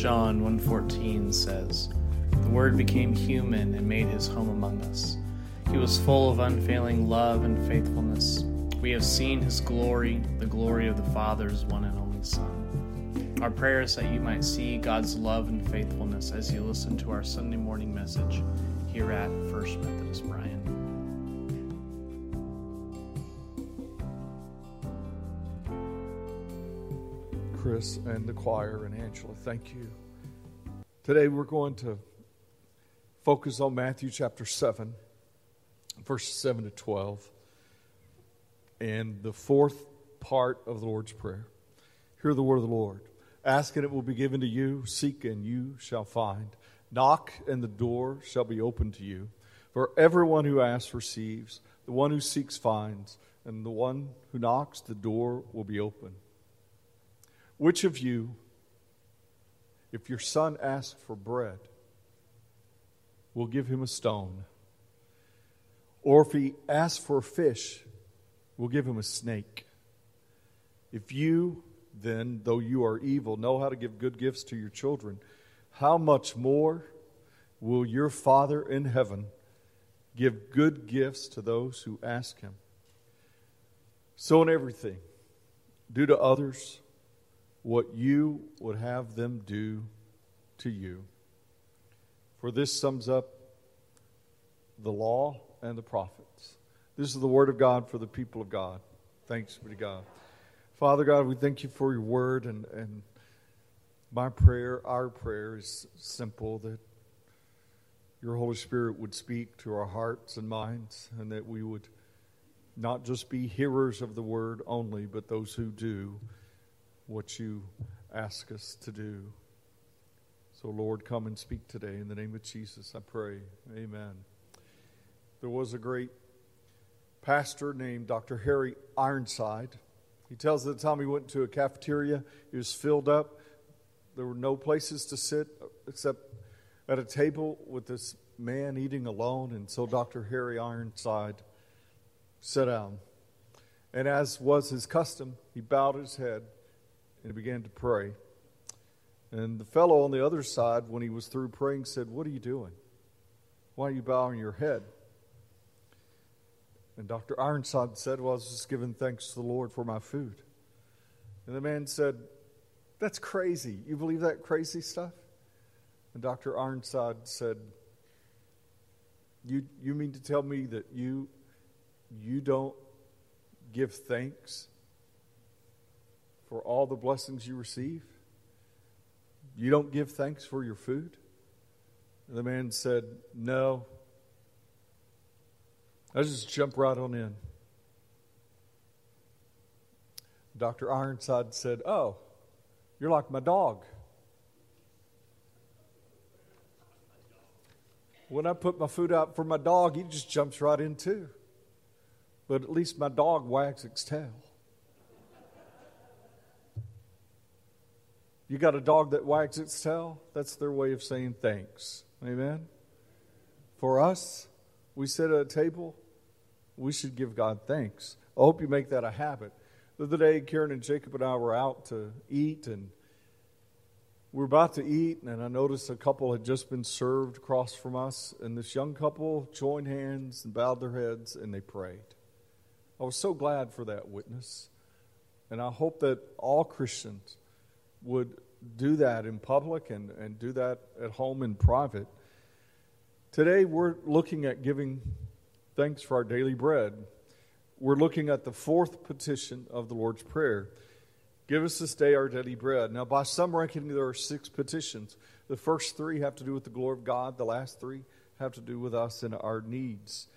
John 1:14 says, "The word became human and made his home among us. He was full of unfailing love and faithfulness. We have seen his glory, the glory of the Father's one and only Son." Our prayer is that you might see God's love and faithfulness as you listen to our Sunday morning message here at First Methodist Bryan. Chris and the choir and Angela, thank you. Today we're going to focus on Matthew chapter 7, verses 7 to 12, and the fourth part of the Lord's Prayer. Hear the word of the Lord. Ask and it will be given to you, seek and you shall find. Knock and the door shall be opened to you. For everyone who asks receives, the one who seeks finds, and the one who knocks, the door will be open. Which of you, if your son asks for bread, will give him a stone? Or if he asks for a fish, will give him a snake? If you, then, though you are evil, know how to give good gifts to your children, how much more will your Father in heaven give good gifts to those who ask him? So, in everything, do to others what you would have them do to you. For this sums up the law and the prophets. This is the word of God for the people of God. Thanks be to God. Father God, we thank you for your word, and, and my prayer, our prayer, is simple that your Holy Spirit would speak to our hearts and minds, and that we would not just be hearers of the word only, but those who do what you ask us to do. So, Lord, come and speak today. In the name of Jesus, I pray. Amen. There was a great pastor named Dr. Harry Ironside. He tells that the time he went to a cafeteria, it was filled up. There were no places to sit except at a table with this man eating alone. And so Dr. Harry Ironside sat down. And as was his custom, he bowed his head and he began to pray. And the fellow on the other side, when he was through praying, said, What are you doing? Why are you bowing your head? And Dr. Ironside said, Well, I was just giving thanks to the Lord for my food. And the man said, That's crazy. You believe that crazy stuff? And Dr. Ironside said, You, you mean to tell me that you, you don't give thanks for all the blessings you receive? You don't give thanks for your food? And the man said, No. I just jump right on in. Dr. Ironside said, Oh, you're like my dog. When I put my food out for my dog, he just jumps right in too. But at least my dog wags its tail. You got a dog that wags its tail? That's their way of saying thanks. Amen? For us, we sit at a table, we should give God thanks. I hope you make that a habit. The other day, Karen and Jacob and I were out to eat, and we were about to eat, and I noticed a couple had just been served across from us, and this young couple joined hands and bowed their heads, and they prayed. I was so glad for that witness, and I hope that all Christians would do that in public and, and do that at home in private. Today, we're looking at giving thanks for our daily bread. We're looking at the fourth petition of the Lord's Prayer Give us this day our daily bread. Now, by some reckoning, there are six petitions. The first three have to do with the glory of God, the last three have to do with us and our needs.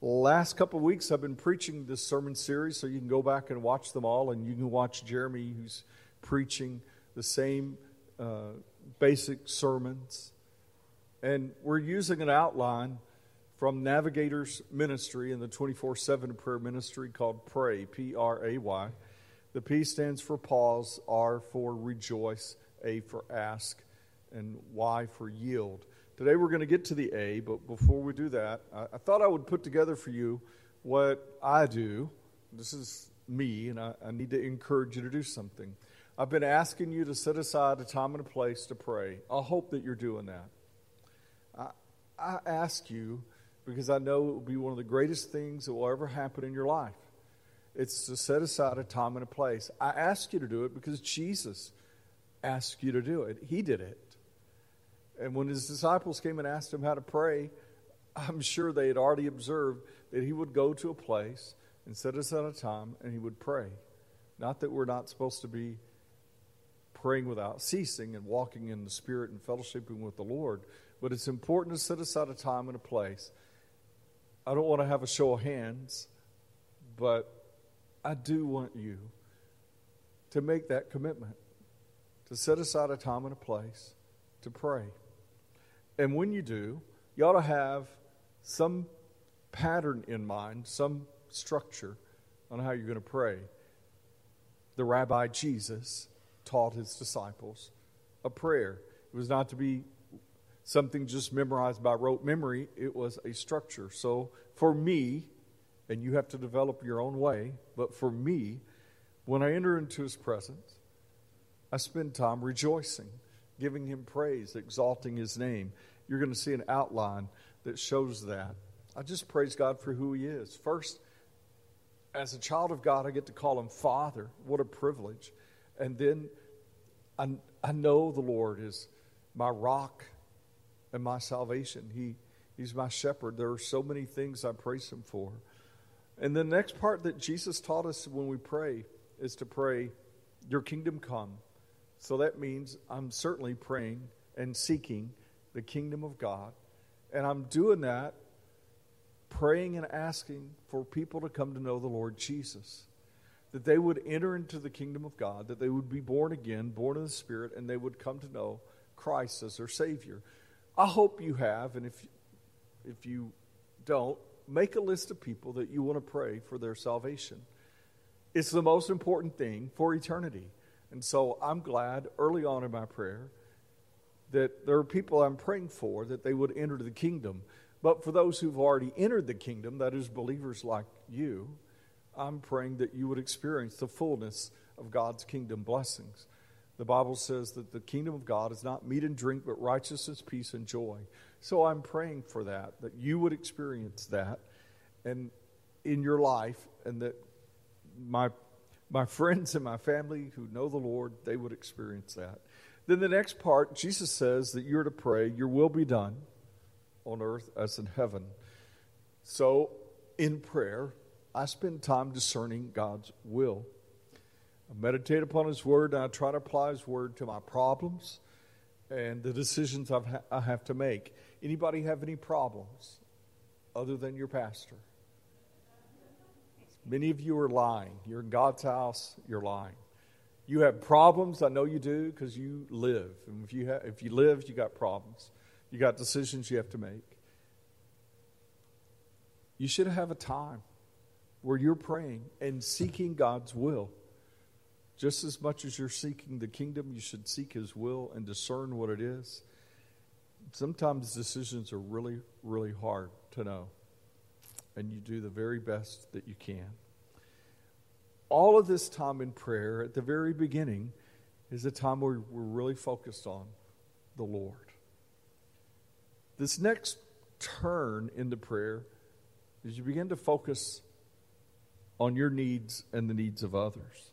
Last couple of weeks, I've been preaching this sermon series, so you can go back and watch them all, and you can watch Jeremy, who's preaching the same uh, basic sermons. And we're using an outline from Navigators Ministry in the 24 7 prayer ministry called Pray, P R A Y. The P stands for pause, R for rejoice, A for ask, and Y for yield. Today we're going to get to the A, but before we do that, I, I thought I would put together for you what I do. This is me, and I, I need to encourage you to do something. I've been asking you to set aside a time and a place to pray. I hope that you're doing that. I, I ask you because I know it will be one of the greatest things that will ever happen in your life. It's to set aside a time and a place. I ask you to do it because Jesus asked you to do it. He did it. And when his disciples came and asked him how to pray, I'm sure they had already observed that he would go to a place and set aside a time and he would pray. Not that we're not supposed to be praying without ceasing and walking in the Spirit and fellowshipping with the Lord, but it's important to set aside a time and a place. I don't want to have a show of hands, but I do want you to make that commitment to set aside a time and a place to pray. And when you do, you ought to have some pattern in mind, some structure on how you're going to pray. The Rabbi Jesus taught his disciples a prayer. It was not to be something just memorized by rote memory, it was a structure. So for me, and you have to develop your own way, but for me, when I enter into his presence, I spend time rejoicing, giving him praise, exalting his name. You're going to see an outline that shows that. I just praise God for who he is. First, as a child of God, I get to call him Father. What a privilege. And then I, I know the Lord is my rock and my salvation. He, he's my shepherd. There are so many things I praise him for. And the next part that Jesus taught us when we pray is to pray, Your kingdom come. So that means I'm certainly praying and seeking the kingdom of God. And I'm doing that, praying and asking for people to come to know the Lord Jesus. That they would enter into the kingdom of God, that they would be born again, born of the Spirit, and they would come to know Christ as their Savior. I hope you have, and if, if you don't, make a list of people that you want to pray for their salvation. It's the most important thing for eternity. And so I'm glad early on in my prayer that there are people I'm praying for that they would enter the kingdom. But for those who've already entered the kingdom, that is believers like you, I'm praying that you would experience the fullness of God's kingdom blessings. The Bible says that the kingdom of God is not meat and drink, but righteousness, peace, and joy. So I'm praying for that, that you would experience that and in your life, and that my my friends and my family who know the Lord, they would experience that. Then the next part, Jesus says that you're to pray, Your will be done on earth as in heaven. So in prayer, I spend time discerning God's will. I meditate upon His Word and I try to apply His Word to my problems and the decisions I've ha- I have to make. Anybody have any problems other than your pastor? Many of you are lying. You're in God's house, you're lying. You have problems, I know you do, because you live. And if you, have, if you live, you got problems. You got decisions you have to make. You should have a time where you're praying and seeking God's will. Just as much as you're seeking the kingdom, you should seek His will and discern what it is. Sometimes decisions are really, really hard to know and you do the very best that you can. All of this time in prayer at the very beginning is a time where we're really focused on the Lord. This next turn into prayer is you begin to focus on your needs and the needs of others.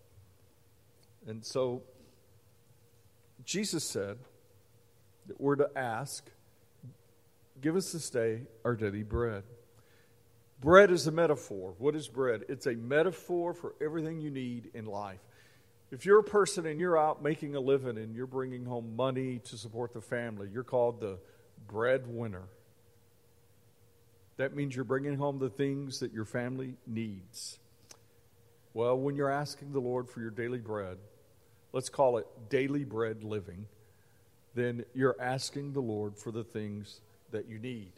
And so Jesus said that we're to ask, Give us this day our daily bread. Bread is a metaphor. What is bread? It's a metaphor for everything you need in life. If you're a person and you're out making a living and you're bringing home money to support the family, you're called the breadwinner. That means you're bringing home the things that your family needs. Well, when you're asking the Lord for your daily bread, let's call it daily bread living, then you're asking the Lord for the things that you need.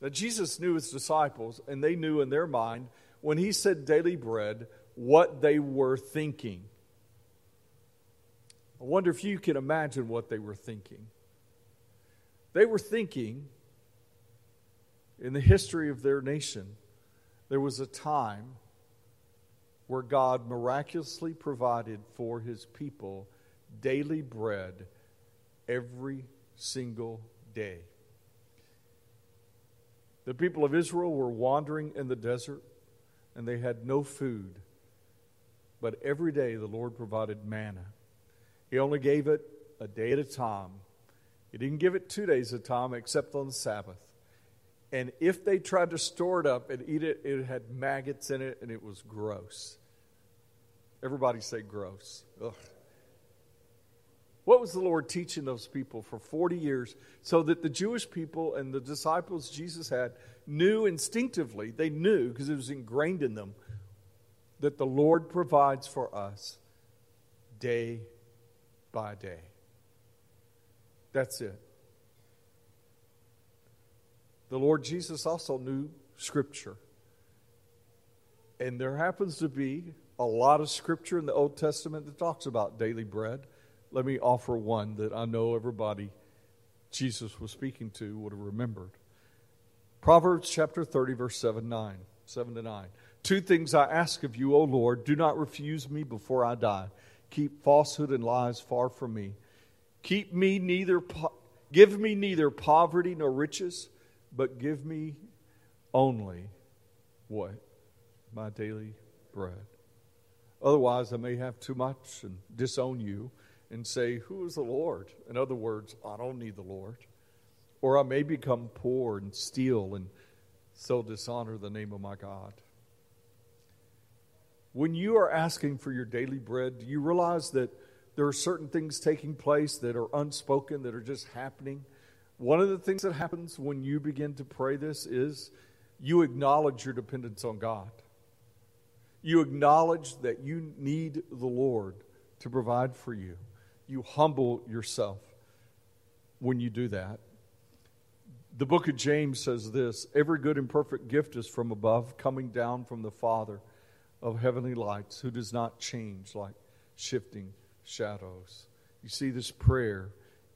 Now, Jesus knew his disciples, and they knew in their mind when he said daily bread what they were thinking. I wonder if you can imagine what they were thinking. They were thinking in the history of their nation, there was a time where God miraculously provided for his people daily bread every single day. The people of Israel were wandering in the desert and they had no food. But every day the Lord provided manna. He only gave it a day at a time. He didn't give it two days at a time except on the Sabbath. And if they tried to store it up and eat it, it had maggots in it and it was gross. Everybody say gross. Ugh. What was the Lord teaching those people for 40 years so that the Jewish people and the disciples Jesus had knew instinctively, they knew because it was ingrained in them, that the Lord provides for us day by day. That's it. The Lord Jesus also knew Scripture. And there happens to be a lot of Scripture in the Old Testament that talks about daily bread. Let me offer one that I know everybody Jesus was speaking to would have remembered. Proverbs chapter 30, verse 7, 9, 7 to 9. Two things I ask of you, O Lord. Do not refuse me before I die. Keep falsehood and lies far from me. Keep me neither, give me neither poverty nor riches but give me only what? My daily bread. Otherwise, I may have too much and disown you and say, Who is the Lord? In other words, I don't need the Lord. Or I may become poor and steal and so dishonor the name of my God. When you are asking for your daily bread, do you realize that there are certain things taking place that are unspoken, that are just happening? One of the things that happens when you begin to pray this is you acknowledge your dependence on God. You acknowledge that you need the Lord to provide for you. You humble yourself when you do that. The book of James says this Every good and perfect gift is from above, coming down from the Father of heavenly lights, who does not change like shifting shadows. You see, this prayer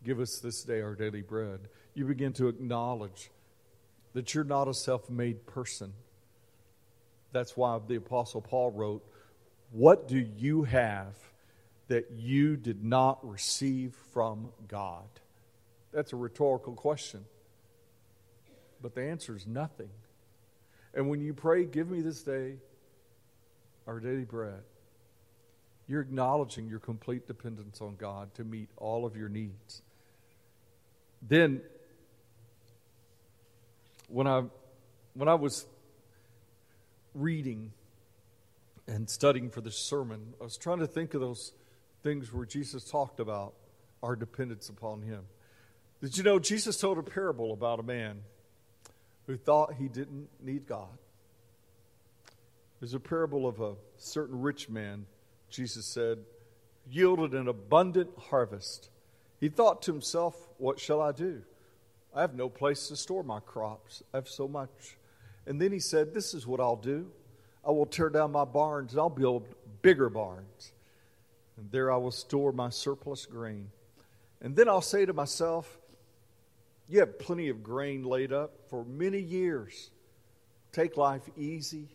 Give us this day our daily bread. You begin to acknowledge that you're not a self made person. That's why the Apostle Paul wrote, What do you have that you did not receive from God? That's a rhetorical question. But the answer is nothing. And when you pray, Give me this day our daily bread, you're acknowledging your complete dependence on God to meet all of your needs. Then, when I, when I was reading and studying for this sermon, I was trying to think of those things where Jesus talked about our dependence upon Him. Did you know Jesus told a parable about a man who thought he didn't need God? There's a parable of a certain rich man, Jesus said, yielded an abundant harvest. He thought to himself, What shall I do? I have no place to store my crops. I have so much. And then he said, This is what I'll do. I will tear down my barns and I'll build bigger barns. And there I will store my surplus grain. And then I'll say to myself, You have plenty of grain laid up for many years. Take life easy,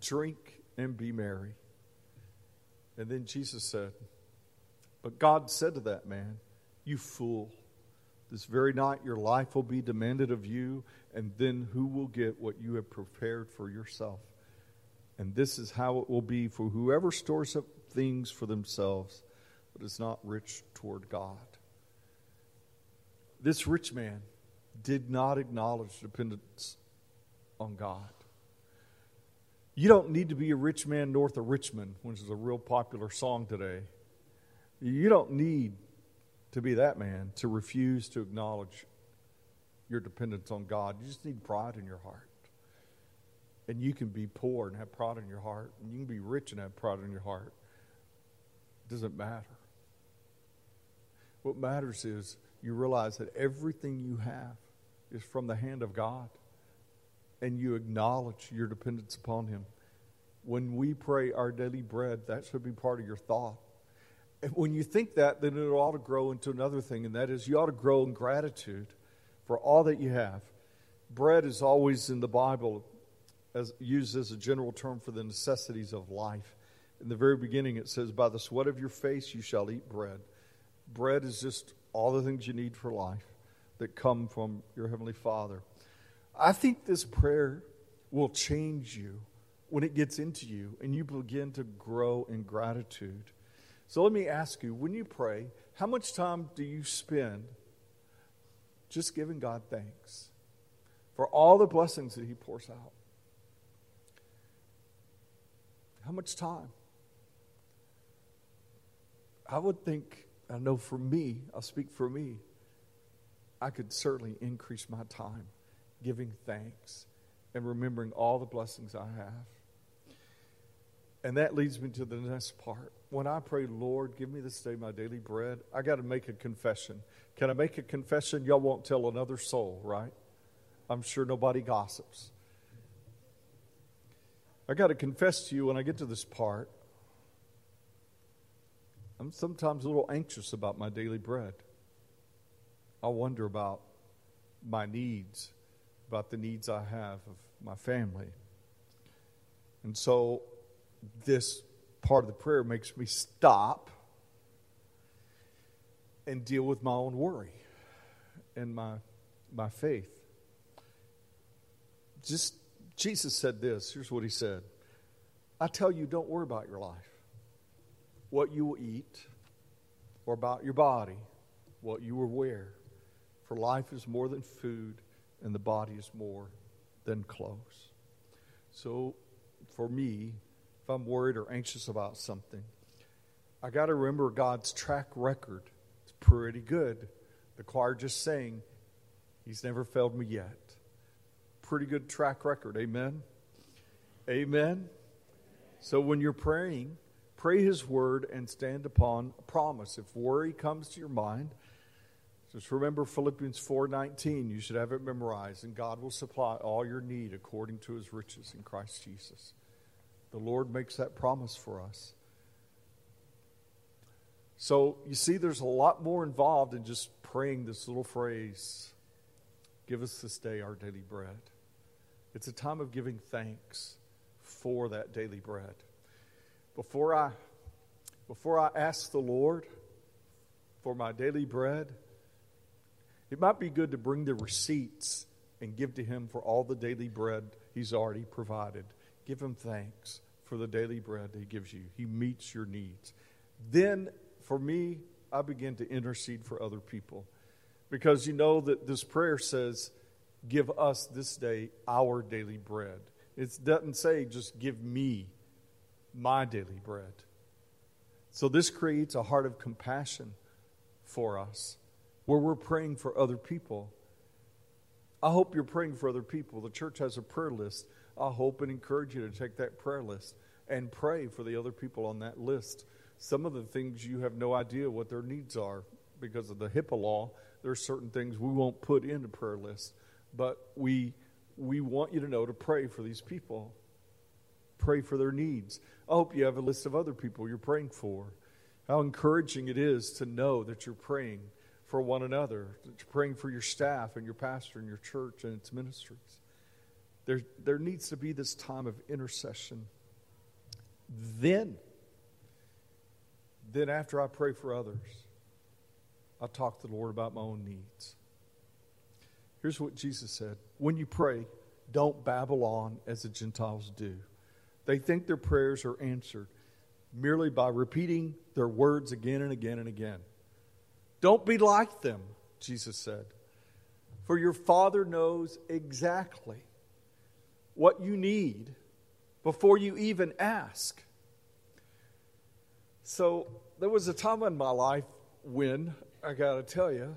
drink, and be merry. And then Jesus said, But God said to that man, you fool. This very night your life will be demanded of you, and then who will get what you have prepared for yourself? And this is how it will be for whoever stores up things for themselves, but is not rich toward God. This rich man did not acknowledge dependence on God. You don't need to be a rich man north of Richmond, which is a real popular song today. You don't need to be that man, to refuse to acknowledge your dependence on God. You just need pride in your heart. And you can be poor and have pride in your heart, and you can be rich and have pride in your heart. It doesn't matter. What matters is you realize that everything you have is from the hand of God, and you acknowledge your dependence upon Him. When we pray our daily bread, that should be part of your thought when you think that, then it ought to grow into another thing, and that is you ought to grow in gratitude for all that you have. Bread is always in the Bible as used as a general term for the necessities of life. In the very beginning, it says, By the sweat of your face you shall eat bread. Bread is just all the things you need for life that come from your Heavenly Father. I think this prayer will change you when it gets into you and you begin to grow in gratitude. So let me ask you when you pray, how much time do you spend just giving God thanks for all the blessings that He pours out? How much time? I would think, I know for me, I'll speak for me, I could certainly increase my time giving thanks and remembering all the blessings I have. And that leads me to the next part. When I pray, Lord, give me this day my daily bread, I got to make a confession. Can I make a confession? Y'all won't tell another soul, right? I'm sure nobody gossips. I got to confess to you when I get to this part, I'm sometimes a little anxious about my daily bread. I wonder about my needs, about the needs I have of my family. And so this part of the prayer makes me stop and deal with my own worry and my, my faith. Just Jesus said this. Here's what he said I tell you, don't worry about your life, what you will eat, or about your body, what you will wear. For life is more than food, and the body is more than clothes. So, for me, if I'm worried or anxious about something, I got to remember God's track record. It's pretty good. The choir just sang, He's never failed me yet. Pretty good track record. Amen. Amen. So when you're praying, pray His word and stand upon a promise. If worry comes to your mind, just remember Philippians 4:19. You should have it memorized, and God will supply all your need according to His riches in Christ Jesus. The Lord makes that promise for us. So you see, there's a lot more involved in just praying this little phrase Give us this day our daily bread. It's a time of giving thanks for that daily bread. Before I, before I ask the Lord for my daily bread, it might be good to bring the receipts and give to Him for all the daily bread He's already provided. Give Him thanks for the daily bread He gives you. He meets your needs. Then, for me, I begin to intercede for other people. Because you know that this prayer says, Give us this day our daily bread. It doesn't say just give me my daily bread. So this creates a heart of compassion for us where we're praying for other people. I hope you're praying for other people. The church has a prayer list. I hope and encourage you to take that prayer list and pray for the other people on that list. Some of the things you have no idea what their needs are because of the HIPAA law. There are certain things we won't put in the prayer list, but we we want you to know to pray for these people. Pray for their needs. I hope you have a list of other people you're praying for. How encouraging it is to know that you're praying for one another, that you're praying for your staff and your pastor and your church and its ministries. There, there needs to be this time of intercession. Then, then after I pray for others, I talk to the Lord about my own needs. Here's what Jesus said When you pray, don't babble on as the Gentiles do. They think their prayers are answered merely by repeating their words again and again and again. Don't be like them, Jesus said, for your Father knows exactly what you need before you even ask. So there was a time in my life when, I got to tell you,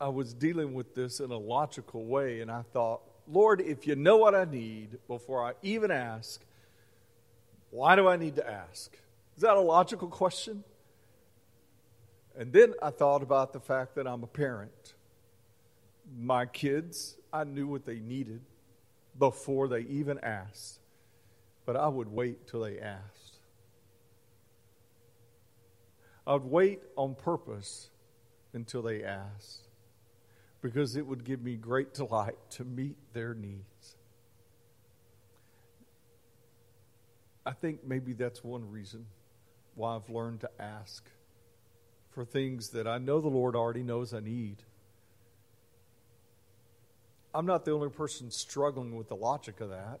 I was dealing with this in a logical way, and I thought, Lord, if you know what I need before I even ask, why do I need to ask? Is that a logical question? And then I thought about the fact that I'm a parent. My kids, I knew what they needed before they even asked, but I would wait till they asked. I would wait on purpose until they asked because it would give me great delight to meet their needs. I think maybe that's one reason why I've learned to ask for things that I know the Lord already knows I need. I'm not the only person struggling with the logic of that.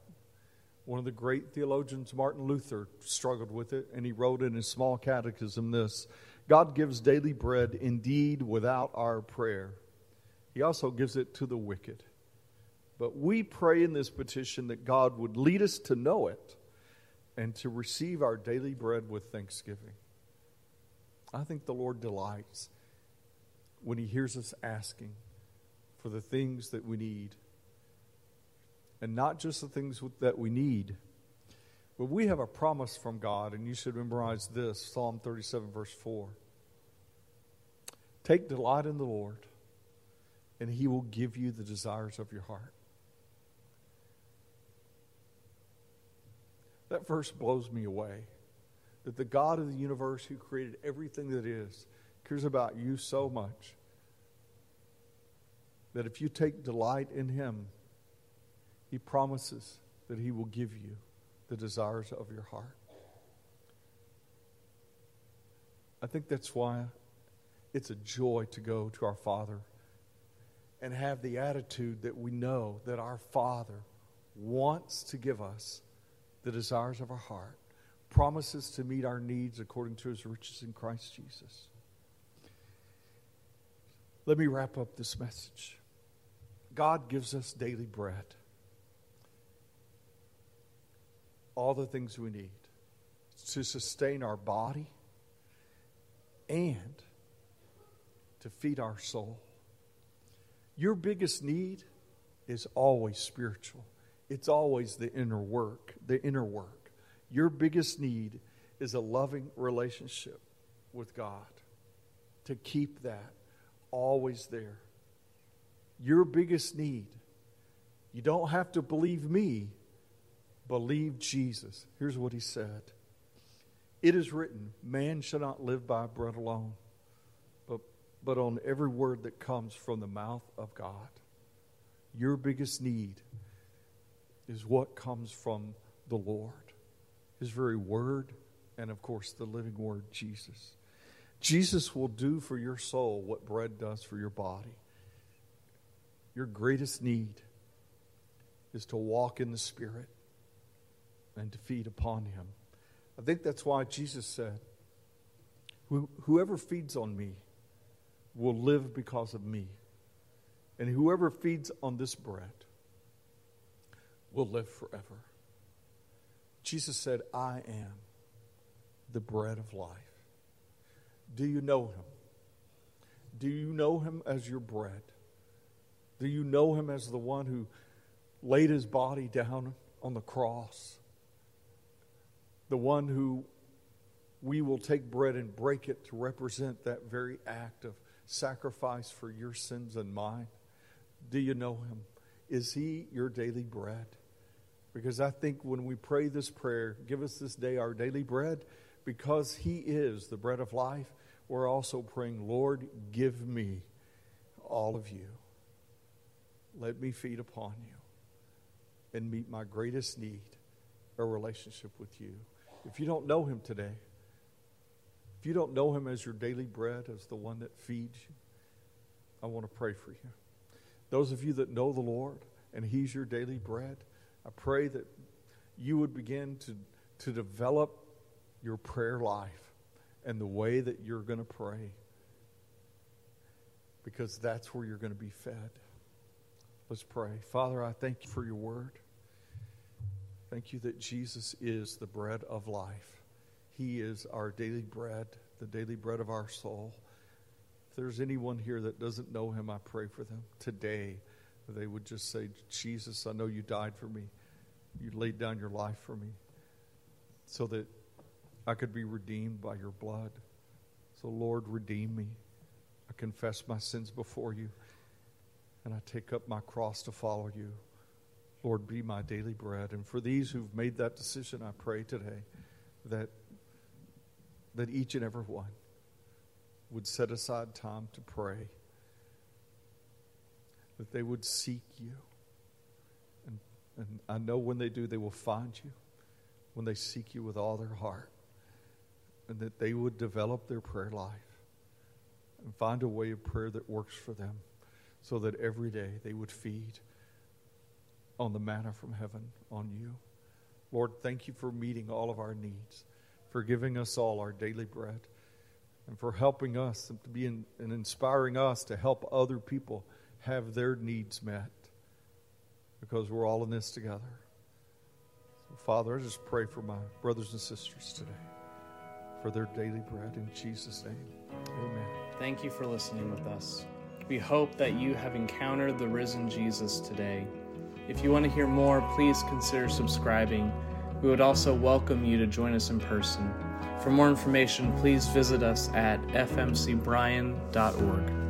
One of the great theologians, Martin Luther, struggled with it, and he wrote in his small catechism this God gives daily bread indeed without our prayer. He also gives it to the wicked. But we pray in this petition that God would lead us to know it and to receive our daily bread with thanksgiving. I think the Lord delights when He hears us asking for the things that we need. And not just the things that we need, but we have a promise from God, and you should memorize this Psalm 37, verse 4. Take delight in the Lord, and He will give you the desires of your heart. That verse blows me away. That the God of the universe who created everything that is cares about you so much that if you take delight in Him, He promises that He will give you the desires of your heart. I think that's why it's a joy to go to our Father and have the attitude that we know that our Father wants to give us the desires of our heart, promises to meet our needs according to his riches in Christ Jesus. Let me wrap up this message. God gives us daily bread, all the things we need to sustain our body and to feed our soul. Your biggest need is always spiritual. It's always the inner work, the inner work. Your biggest need is a loving relationship with God. To keep that always there. Your biggest need, you don't have to believe me, believe Jesus. Here's what he said It is written, Man shall not live by bread alone, but, but on every word that comes from the mouth of God. Your biggest need is what comes from the Lord, His very word, and of course, the living word, Jesus. Jesus will do for your soul what bread does for your body. Your greatest need is to walk in the Spirit and to feed upon Him. I think that's why Jesus said, Whoever feeds on me will live because of me. And whoever feeds on this bread will live forever. Jesus said, I am the bread of life. Do you know him? Do you know him as your bread? Do you know him as the one who laid his body down on the cross? The one who we will take bread and break it to represent that very act of sacrifice for your sins and mine? Do you know him? Is he your daily bread? Because I think when we pray this prayer, give us this day our daily bread, because He is the bread of life, we're also praying, Lord, give me all of you. Let me feed upon you and meet my greatest need, a relationship with you. If you don't know Him today, if you don't know Him as your daily bread, as the one that feeds you, I want to pray for you. Those of you that know the Lord and He's your daily bread, I pray that you would begin to, to develop your prayer life and the way that you're going to pray because that's where you're going to be fed. Let's pray. Father, I thank you for your word. Thank you that Jesus is the bread of life. He is our daily bread, the daily bread of our soul. If there's anyone here that doesn't know him, I pray for them today they would just say, Jesus, I know you died for me. You laid down your life for me so that I could be redeemed by your blood. So, Lord, redeem me. I confess my sins before you, and I take up my cross to follow you. Lord, be my daily bread. And for these who've made that decision, I pray today that, that each and every one would set aside time to pray that they would seek you. And, and I know when they do, they will find you when they seek you with all their heart. And that they would develop their prayer life. and find a way of prayer that works for them so that every day they would feed on the manna from heaven on you. Lord, thank you for meeting all of our needs, for giving us all our daily bread, and for helping us to be in, and inspiring us to help other people have their needs met because we're all in this together. So, Father, I just pray for my brothers and sisters today for their daily bread in Jesus' name. Amen. Thank you for listening with us. We hope that you have encountered the risen Jesus today. If you want to hear more, please consider subscribing. We would also welcome you to join us in person. For more information, please visit us at fmcbryan.org.